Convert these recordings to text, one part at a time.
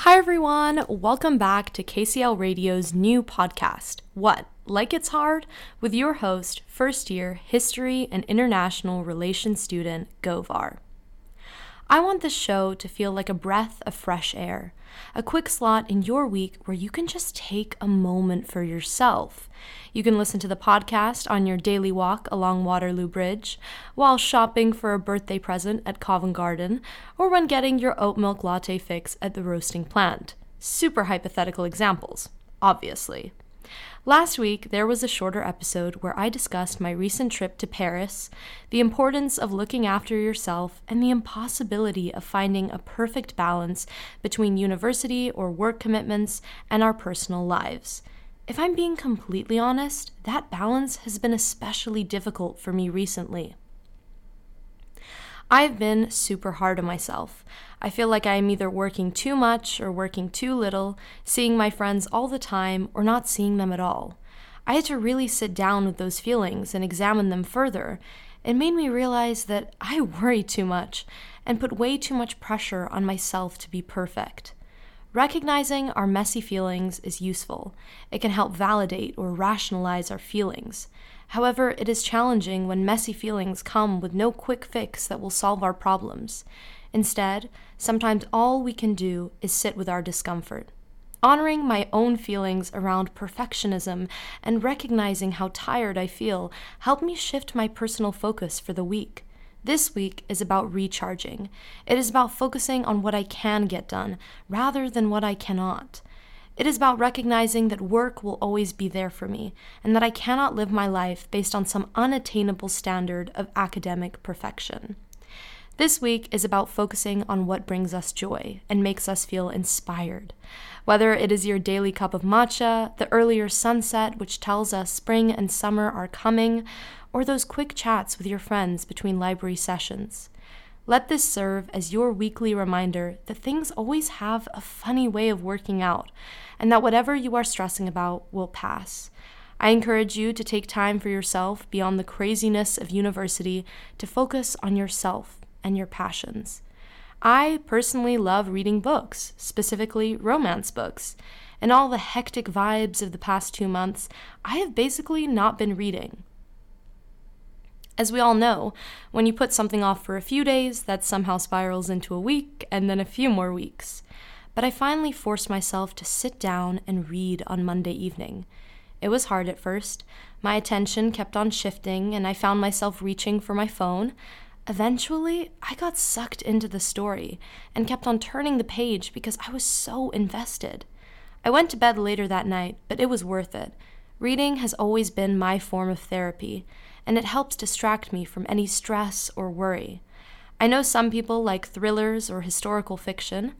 Hi, everyone. Welcome back to KCL Radio's new podcast, What? Like It's Hard? with your host, first year History and International Relations student, Govhar. I want this show to feel like a breath of fresh air, a quick slot in your week where you can just take a moment for yourself. You can listen to the podcast on your daily walk along Waterloo Bridge, while shopping for a birthday present at Covent Garden, or when getting your oat milk latte fix at the roasting plant. Super hypothetical examples, obviously. Last week, there was a shorter episode where I discussed my recent trip to Paris, the importance of looking after yourself, and the impossibility of finding a perfect balance between university or work commitments and our personal lives. If I'm being completely honest, that balance has been especially difficult for me recently. I've been super hard on myself. I feel like I am either working too much or working too little, seeing my friends all the time or not seeing them at all. I had to really sit down with those feelings and examine them further. It made me realize that I worry too much and put way too much pressure on myself to be perfect. Recognizing our messy feelings is useful. It can help validate or rationalize our feelings. However, it is challenging when messy feelings come with no quick fix that will solve our problems. Instead, sometimes all we can do is sit with our discomfort. Honoring my own feelings around perfectionism and recognizing how tired I feel helped me shift my personal focus for the week. This week is about recharging. It is about focusing on what I can get done rather than what I cannot. It is about recognizing that work will always be there for me and that I cannot live my life based on some unattainable standard of academic perfection. This week is about focusing on what brings us joy and makes us feel inspired. Whether it is your daily cup of matcha, the earlier sunset which tells us spring and summer are coming, or those quick chats with your friends between library sessions. Let this serve as your weekly reminder that things always have a funny way of working out, and that whatever you are stressing about will pass. I encourage you to take time for yourself beyond the craziness of university to focus on yourself and your passions. I personally love reading books, specifically romance books. In all the hectic vibes of the past two months, I have basically not been reading. As we all know, when you put something off for a few days, that somehow spirals into a week and then a few more weeks. But I finally forced myself to sit down and read on Monday evening. It was hard at first. My attention kept on shifting, and I found myself reaching for my phone. Eventually, I got sucked into the story and kept on turning the page because I was so invested. I went to bed later that night, but it was worth it. Reading has always been my form of therapy, and it helps distract me from any stress or worry. I know some people like thrillers or historical fiction.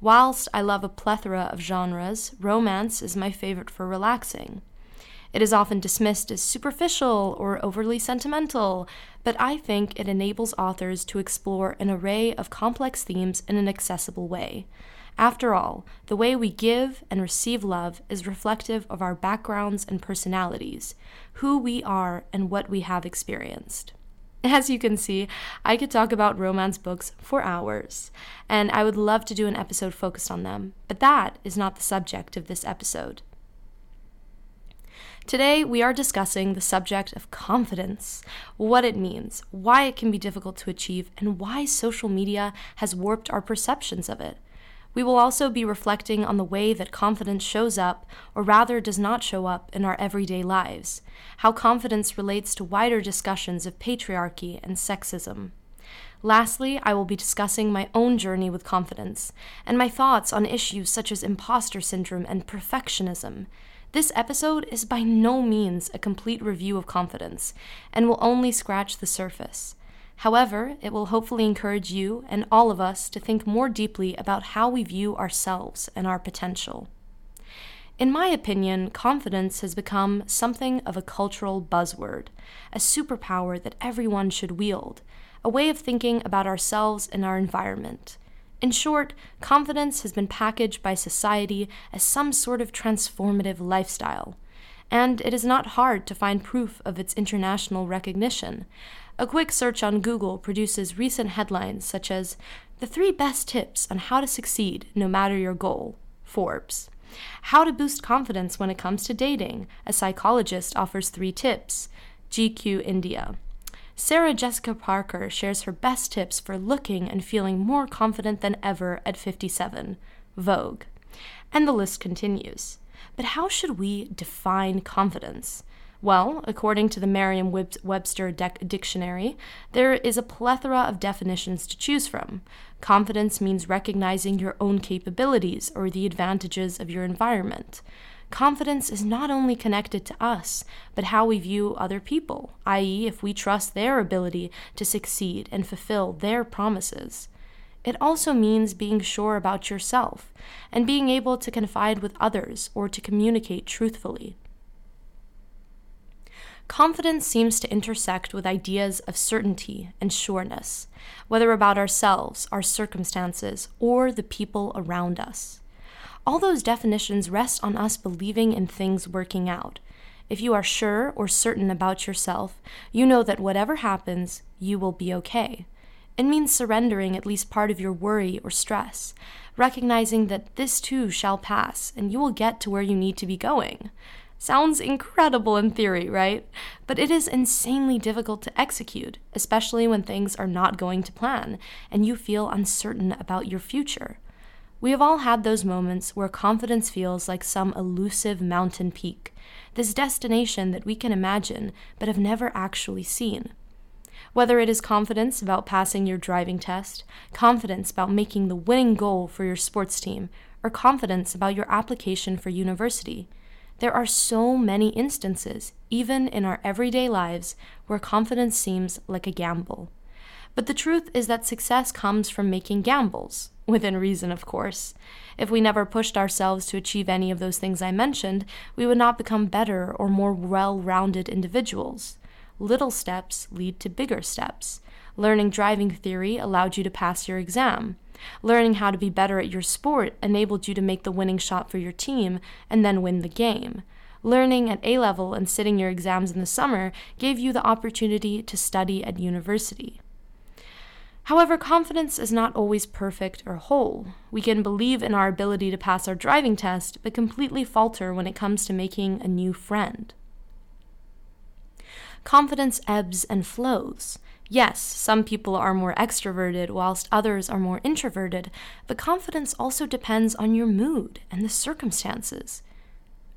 Whilst I love a plethora of genres, romance is my favorite for relaxing. It is often dismissed as superficial or overly sentimental, but I think it enables authors to explore an array of complex themes in an accessible way. After all, the way we give and receive love is reflective of our backgrounds and personalities, who we are, and what we have experienced. As you can see, I could talk about romance books for hours, and I would love to do an episode focused on them, but that is not the subject of this episode. Today, we are discussing the subject of confidence, what it means, why it can be difficult to achieve, and why social media has warped our perceptions of it. We will also be reflecting on the way that confidence shows up, or rather does not show up, in our everyday lives, how confidence relates to wider discussions of patriarchy and sexism. Lastly, I will be discussing my own journey with confidence and my thoughts on issues such as imposter syndrome and perfectionism. This episode is by no means a complete review of confidence and will only scratch the surface. However, it will hopefully encourage you and all of us to think more deeply about how we view ourselves and our potential. In my opinion, confidence has become something of a cultural buzzword, a superpower that everyone should wield, a way of thinking about ourselves and our environment. In short, confidence has been packaged by society as some sort of transformative lifestyle. and it is not hard to find proof of its international recognition. A quick search on Google produces recent headlines such as The Three Best Tips on How to Succeed No Matter Your Goal, Forbes. How to Boost Confidence When It Comes to Dating, a psychologist offers three tips, GQ India. Sarah Jessica Parker shares her best tips for looking and feeling more confident than ever at 57, Vogue. And the list continues. But how should we define confidence? Well, according to the Merriam Webster dictionary, there is a plethora of definitions to choose from. Confidence means recognizing your own capabilities or the advantages of your environment. Confidence is not only connected to us, but how we view other people, i.e., if we trust their ability to succeed and fulfill their promises. It also means being sure about yourself and being able to confide with others or to communicate truthfully. Confidence seems to intersect with ideas of certainty and sureness, whether about ourselves, our circumstances, or the people around us. All those definitions rest on us believing in things working out. If you are sure or certain about yourself, you know that whatever happens, you will be okay. It means surrendering at least part of your worry or stress, recognizing that this too shall pass and you will get to where you need to be going. Sounds incredible in theory, right? But it is insanely difficult to execute, especially when things are not going to plan and you feel uncertain about your future. We have all had those moments where confidence feels like some elusive mountain peak, this destination that we can imagine but have never actually seen. Whether it is confidence about passing your driving test, confidence about making the winning goal for your sports team, or confidence about your application for university, there are so many instances, even in our everyday lives, where confidence seems like a gamble. But the truth is that success comes from making gambles, within reason, of course. If we never pushed ourselves to achieve any of those things I mentioned, we would not become better or more well rounded individuals. Little steps lead to bigger steps. Learning driving theory allowed you to pass your exam. Learning how to be better at your sport enabled you to make the winning shot for your team and then win the game. Learning at A level and sitting your exams in the summer gave you the opportunity to study at university. However, confidence is not always perfect or whole. We can believe in our ability to pass our driving test, but completely falter when it comes to making a new friend. Confidence ebbs and flows. Yes, some people are more extroverted whilst others are more introverted, but confidence also depends on your mood and the circumstances.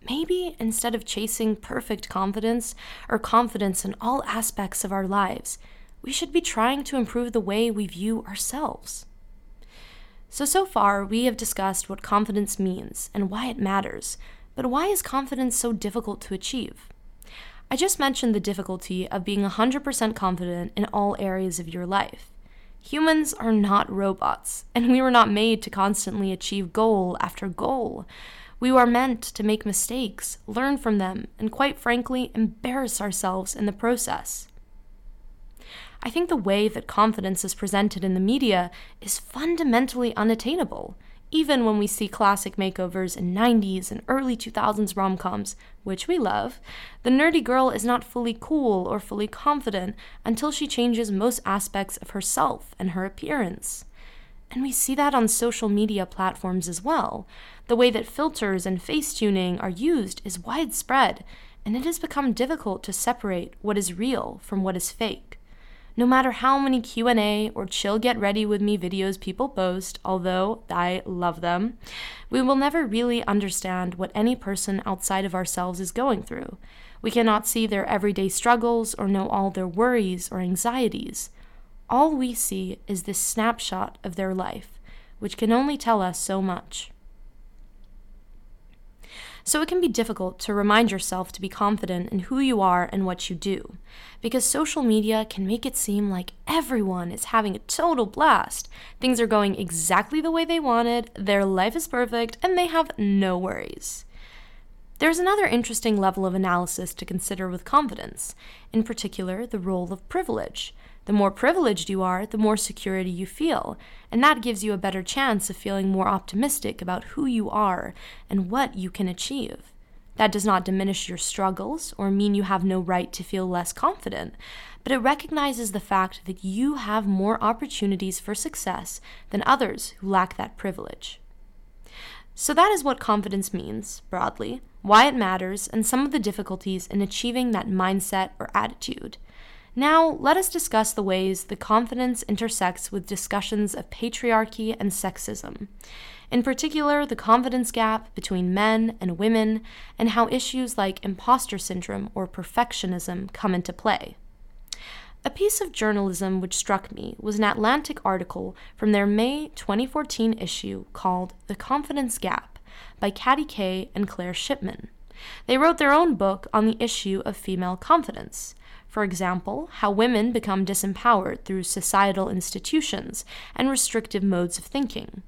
Maybe instead of chasing perfect confidence or confidence in all aspects of our lives, we should be trying to improve the way we view ourselves. So, so far, we have discussed what confidence means and why it matters, but why is confidence so difficult to achieve? I just mentioned the difficulty of being 100% confident in all areas of your life. Humans are not robots, and we were not made to constantly achieve goal after goal. We are meant to make mistakes, learn from them, and quite frankly, embarrass ourselves in the process. I think the way that confidence is presented in the media is fundamentally unattainable even when we see classic makeovers in 90s and early 2000s rom coms, which we love, the nerdy girl is not fully cool or fully confident until she changes most aspects of herself and her appearance. And we see that on social media platforms as well. The way that filters and face tuning are used is widespread, and it has become difficult to separate what is real from what is fake. No matter how many Q&A or chill get ready with me videos people post, although I love them, we will never really understand what any person outside of ourselves is going through. We cannot see their everyday struggles or know all their worries or anxieties. All we see is this snapshot of their life, which can only tell us so much. So it can be difficult to remind yourself to be confident in who you are and what you do, because social media can make it seem like everyone is having a total blast. Things are going exactly the way they wanted, their life is perfect, and they have no worries. There's another interesting level of analysis to consider with confidence, in particular, the role of privilege. The more privileged you are, the more security you feel, and that gives you a better chance of feeling more optimistic about who you are and what you can achieve. That does not diminish your struggles or mean you have no right to feel less confident, but it recognizes the fact that you have more opportunities for success than others who lack that privilege. So, that is what confidence means, broadly, why it matters, and some of the difficulties in achieving that mindset or attitude. Now, let us discuss the ways the confidence intersects with discussions of patriarchy and sexism. In particular, the confidence gap between men and women, and how issues like imposter syndrome or perfectionism come into play. A piece of journalism which struck me was an Atlantic article from their May 2014 issue called The Confidence Gap by Katty Kay and Claire Shipman. They wrote their own book on the issue of female confidence. For example, how women become disempowered through societal institutions and restrictive modes of thinking.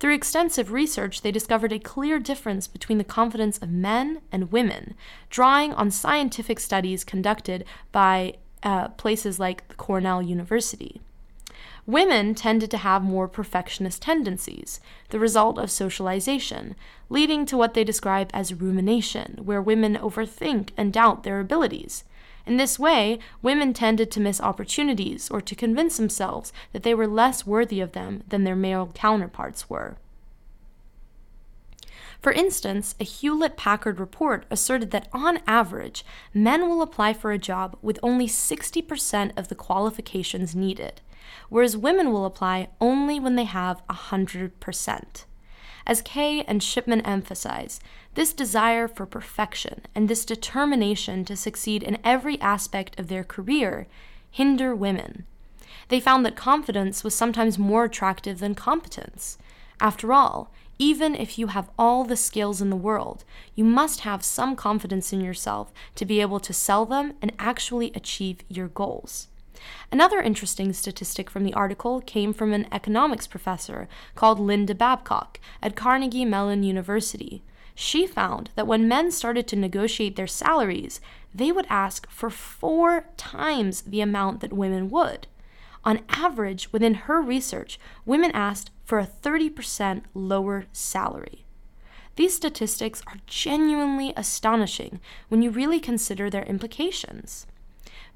Through extensive research, they discovered a clear difference between the confidence of men and women, drawing on scientific studies conducted by uh, places like the Cornell University. Women tended to have more perfectionist tendencies, the result of socialization, leading to what they describe as rumination, where women overthink and doubt their abilities. In this way, women tended to miss opportunities or to convince themselves that they were less worthy of them than their male counterparts were. For instance, a Hewlett Packard report asserted that on average, men will apply for a job with only 60% of the qualifications needed, whereas women will apply only when they have 100%. As Kay and Shipman emphasize, this desire for perfection and this determination to succeed in every aspect of their career hinder women. They found that confidence was sometimes more attractive than competence. After all, even if you have all the skills in the world, you must have some confidence in yourself to be able to sell them and actually achieve your goals. Another interesting statistic from the article came from an economics professor called Linda Babcock at Carnegie Mellon University. She found that when men started to negotiate their salaries, they would ask for four times the amount that women would. On average, within her research, women asked for a 30% lower salary. These statistics are genuinely astonishing when you really consider their implications.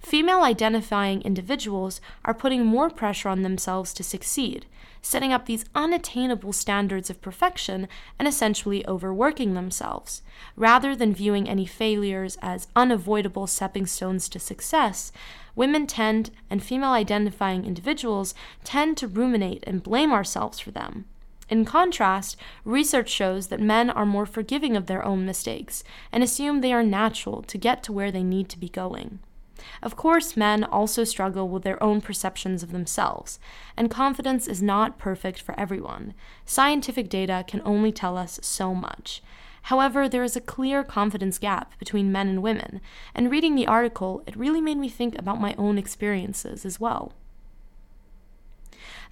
Female identifying individuals are putting more pressure on themselves to succeed, setting up these unattainable standards of perfection and essentially overworking themselves. Rather than viewing any failures as unavoidable stepping stones to success, women tend, and female identifying individuals tend to ruminate and blame ourselves for them. In contrast, research shows that men are more forgiving of their own mistakes and assume they are natural to get to where they need to be going. Of course, men also struggle with their own perceptions of themselves, and confidence is not perfect for everyone. Scientific data can only tell us so much. However, there is a clear confidence gap between men and women, and reading the article, it really made me think about my own experiences as well.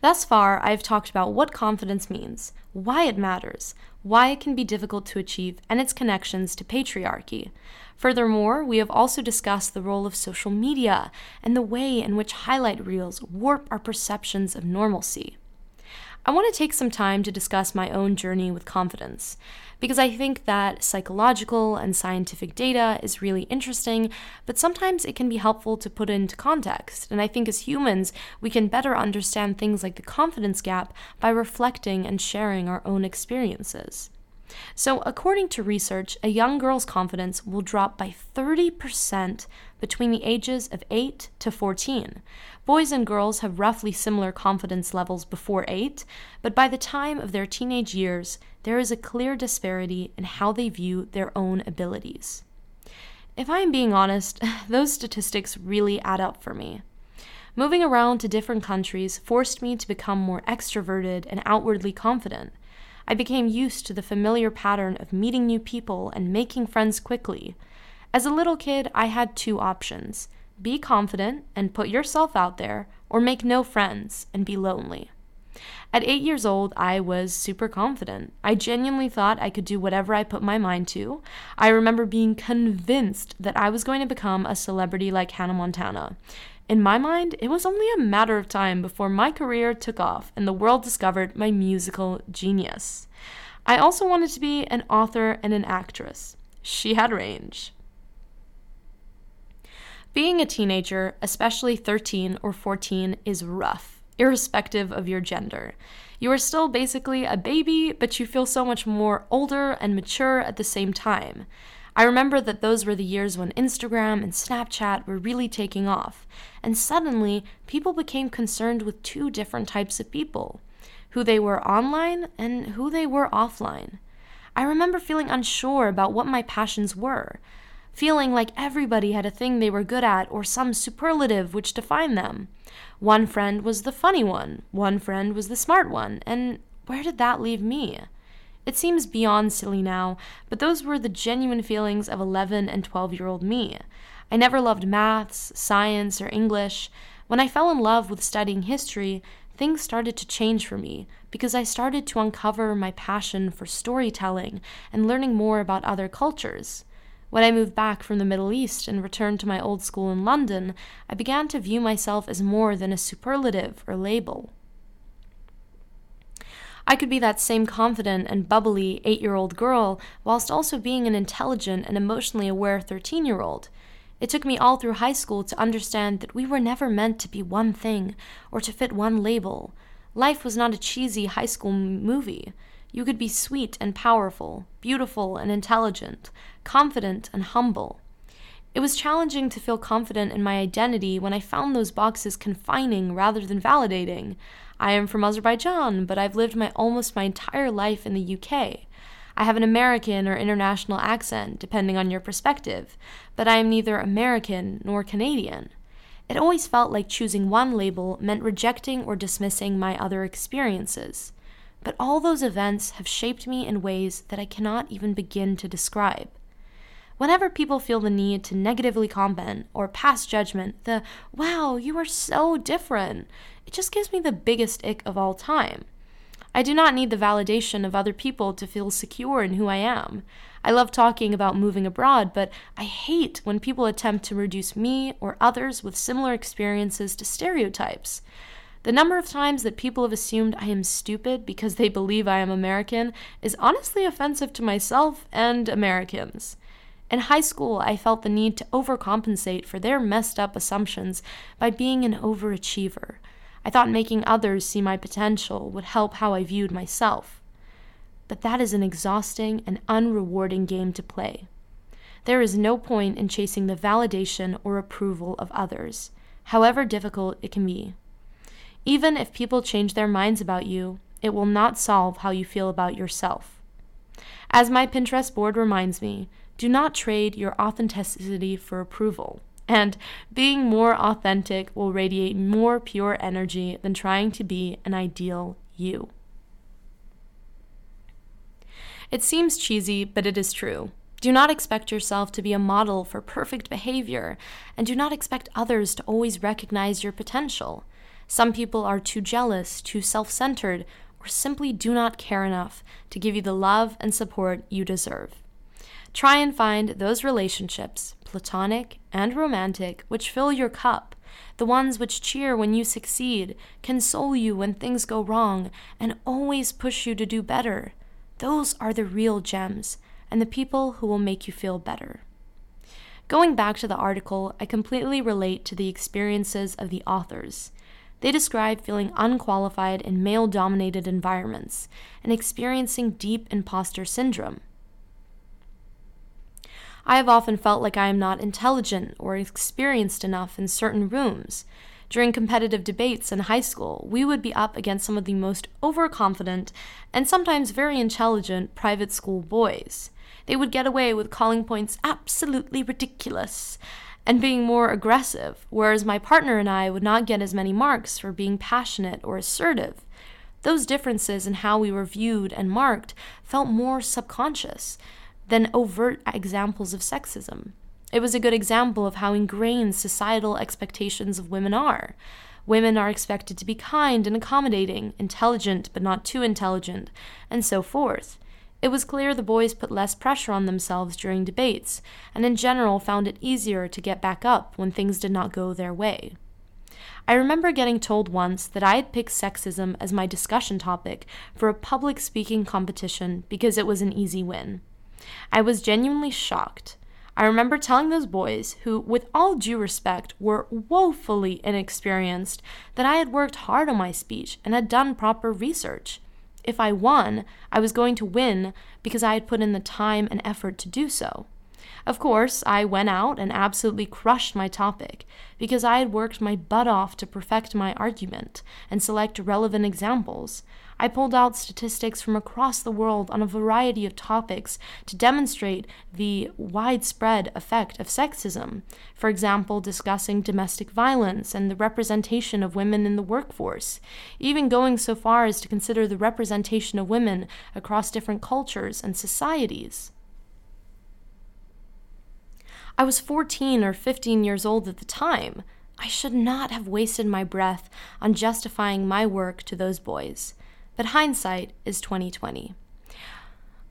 Thus far, I have talked about what confidence means, why it matters, why it can be difficult to achieve, and its connections to patriarchy. Furthermore, we have also discussed the role of social media and the way in which highlight reels warp our perceptions of normalcy. I want to take some time to discuss my own journey with confidence, because I think that psychological and scientific data is really interesting, but sometimes it can be helpful to put into context. And I think as humans, we can better understand things like the confidence gap by reflecting and sharing our own experiences. So, according to research, a young girl's confidence will drop by 30% between the ages of 8 to 14. Boys and girls have roughly similar confidence levels before 8, but by the time of their teenage years, there is a clear disparity in how they view their own abilities. If I am being honest, those statistics really add up for me. Moving around to different countries forced me to become more extroverted and outwardly confident. I became used to the familiar pattern of meeting new people and making friends quickly. As a little kid, I had two options be confident and put yourself out there, or make no friends and be lonely. At eight years old, I was super confident. I genuinely thought I could do whatever I put my mind to. I remember being convinced that I was going to become a celebrity like Hannah Montana. In my mind, it was only a matter of time before my career took off and the world discovered my musical genius. I also wanted to be an author and an actress. she had range. Being a teenager, especially 13 or 14, is rough, irrespective of your gender. You are still basically a baby, but you feel so much more older and mature at the same time. I remember that those were the years when Instagram and Snapchat were really taking off, and suddenly people became concerned with two different types of people who they were online and who they were offline. I remember feeling unsure about what my passions were feeling like everybody had a thing they were good at or some superlative which defined them. One friend was the funny one, one friend was the smart one, and where did that leave me? It seems beyond silly now, but those were the genuine feelings of 11 and 12 year old me. I never loved maths, science, or English. When I fell in love with studying history, things started to change for me because I started to uncover my passion for storytelling and learning more about other cultures. When I moved back from the Middle East and returned to my old school in London, I began to view myself as more than a superlative or label. I could be that same confident and bubbly eight year old girl whilst also being an intelligent and emotionally aware 13 year old. It took me all through high school to understand that we were never meant to be one thing or to fit one label. Life was not a cheesy high school movie. You could be sweet and powerful, beautiful and intelligent, confident and humble. It was challenging to feel confident in my identity when I found those boxes confining rather than validating. I am from Azerbaijan, but I've lived my almost my entire life in the UK. I have an American or international accent, depending on your perspective, but I am neither American nor Canadian. It always felt like choosing one label meant rejecting or dismissing my other experiences. But all those events have shaped me in ways that I cannot even begin to describe. Whenever people feel the need to negatively comment or pass judgment, the wow, you are so different, it just gives me the biggest ick of all time. I do not need the validation of other people to feel secure in who I am. I love talking about moving abroad, but I hate when people attempt to reduce me or others with similar experiences to stereotypes. The number of times that people have assumed I am stupid because they believe I am American is honestly offensive to myself and Americans. In high school, I felt the need to overcompensate for their messed up assumptions by being an overachiever. I thought making others see my potential would help how I viewed myself. But that is an exhausting and unrewarding game to play. There is no point in chasing the validation or approval of others, however difficult it can be. Even if people change their minds about you, it will not solve how you feel about yourself. As my Pinterest board reminds me, do not trade your authenticity for approval. And being more authentic will radiate more pure energy than trying to be an ideal you. It seems cheesy, but it is true. Do not expect yourself to be a model for perfect behavior, and do not expect others to always recognize your potential. Some people are too jealous, too self centered, or simply do not care enough to give you the love and support you deserve. Try and find those relationships, platonic and romantic, which fill your cup, the ones which cheer when you succeed, console you when things go wrong, and always push you to do better. Those are the real gems and the people who will make you feel better. Going back to the article, I completely relate to the experiences of the authors. They describe feeling unqualified in male dominated environments and experiencing deep imposter syndrome. I have often felt like I am not intelligent or experienced enough in certain rooms. During competitive debates in high school, we would be up against some of the most overconfident and sometimes very intelligent private school boys. They would get away with calling points absolutely ridiculous and being more aggressive, whereas my partner and I would not get as many marks for being passionate or assertive. Those differences in how we were viewed and marked felt more subconscious than overt examples of sexism. It was a good example of how ingrained societal expectations of women are. Women are expected to be kind and accommodating, intelligent but not too intelligent, and so forth. It was clear the boys put less pressure on themselves during debates, and in general found it easier to get back up when things did not go their way. I remember getting told once that I had picked sexism as my discussion topic for a public speaking competition because it was an easy win. I was genuinely shocked. I remember telling those boys, who, with all due respect, were woefully inexperienced, that I had worked hard on my speech and had done proper research. If I won, I was going to win because I had put in the time and effort to do so. Of course, I went out and absolutely crushed my topic because I had worked my butt off to perfect my argument and select relevant examples. I pulled out statistics from across the world on a variety of topics to demonstrate the widespread effect of sexism. For example, discussing domestic violence and the representation of women in the workforce, even going so far as to consider the representation of women across different cultures and societies. I was 14 or 15 years old at the time. I should not have wasted my breath on justifying my work to those boys. But hindsight is 2020.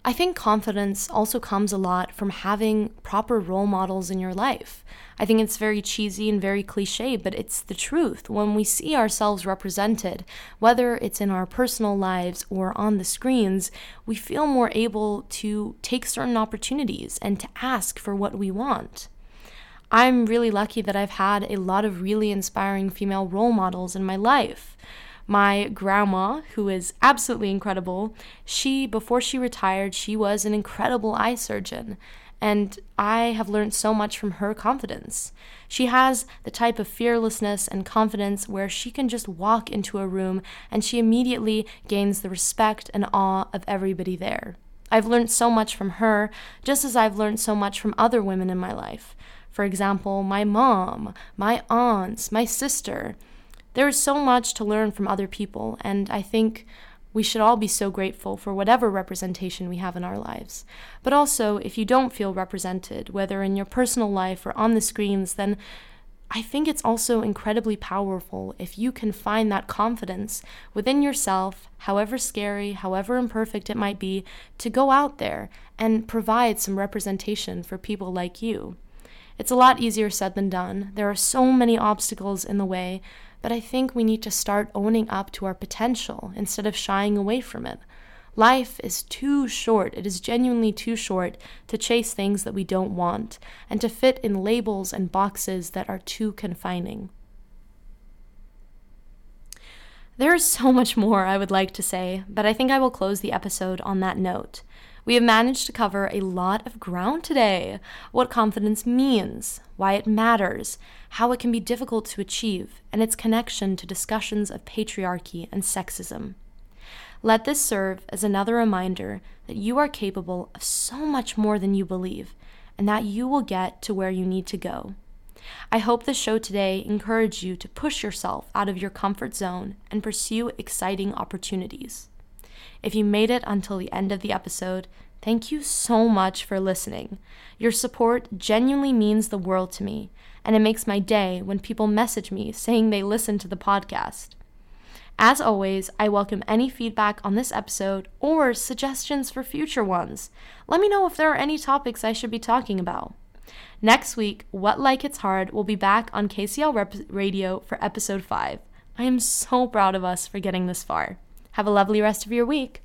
I think confidence also comes a lot from having proper role models in your life. I think it's very cheesy and very cliche, but it's the truth. When we see ourselves represented, whether it's in our personal lives or on the screens, we feel more able to take certain opportunities and to ask for what we want. I'm really lucky that I've had a lot of really inspiring female role models in my life. My grandma, who is absolutely incredible, she, before she retired, she was an incredible eye surgeon. And I have learned so much from her confidence. She has the type of fearlessness and confidence where she can just walk into a room and she immediately gains the respect and awe of everybody there. I've learned so much from her, just as I've learned so much from other women in my life. For example, my mom, my aunts, my sister. There is so much to learn from other people, and I think we should all be so grateful for whatever representation we have in our lives. But also, if you don't feel represented, whether in your personal life or on the screens, then I think it's also incredibly powerful if you can find that confidence within yourself, however scary, however imperfect it might be, to go out there and provide some representation for people like you. It's a lot easier said than done. There are so many obstacles in the way, but I think we need to start owning up to our potential instead of shying away from it. Life is too short, it is genuinely too short to chase things that we don't want and to fit in labels and boxes that are too confining. There is so much more I would like to say, but I think I will close the episode on that note. We have managed to cover a lot of ground today what confidence means, why it matters, how it can be difficult to achieve, and its connection to discussions of patriarchy and sexism. Let this serve as another reminder that you are capable of so much more than you believe, and that you will get to where you need to go. I hope this show today encouraged you to push yourself out of your comfort zone and pursue exciting opportunities. If you made it until the end of the episode, thank you so much for listening. Your support genuinely means the world to me, and it makes my day when people message me saying they listen to the podcast. As always, I welcome any feedback on this episode or suggestions for future ones. Let me know if there are any topics I should be talking about. Next week, What Like It's Hard will be back on KCL Rep- Radio for episode 5. I am so proud of us for getting this far. Have a lovely rest of your week.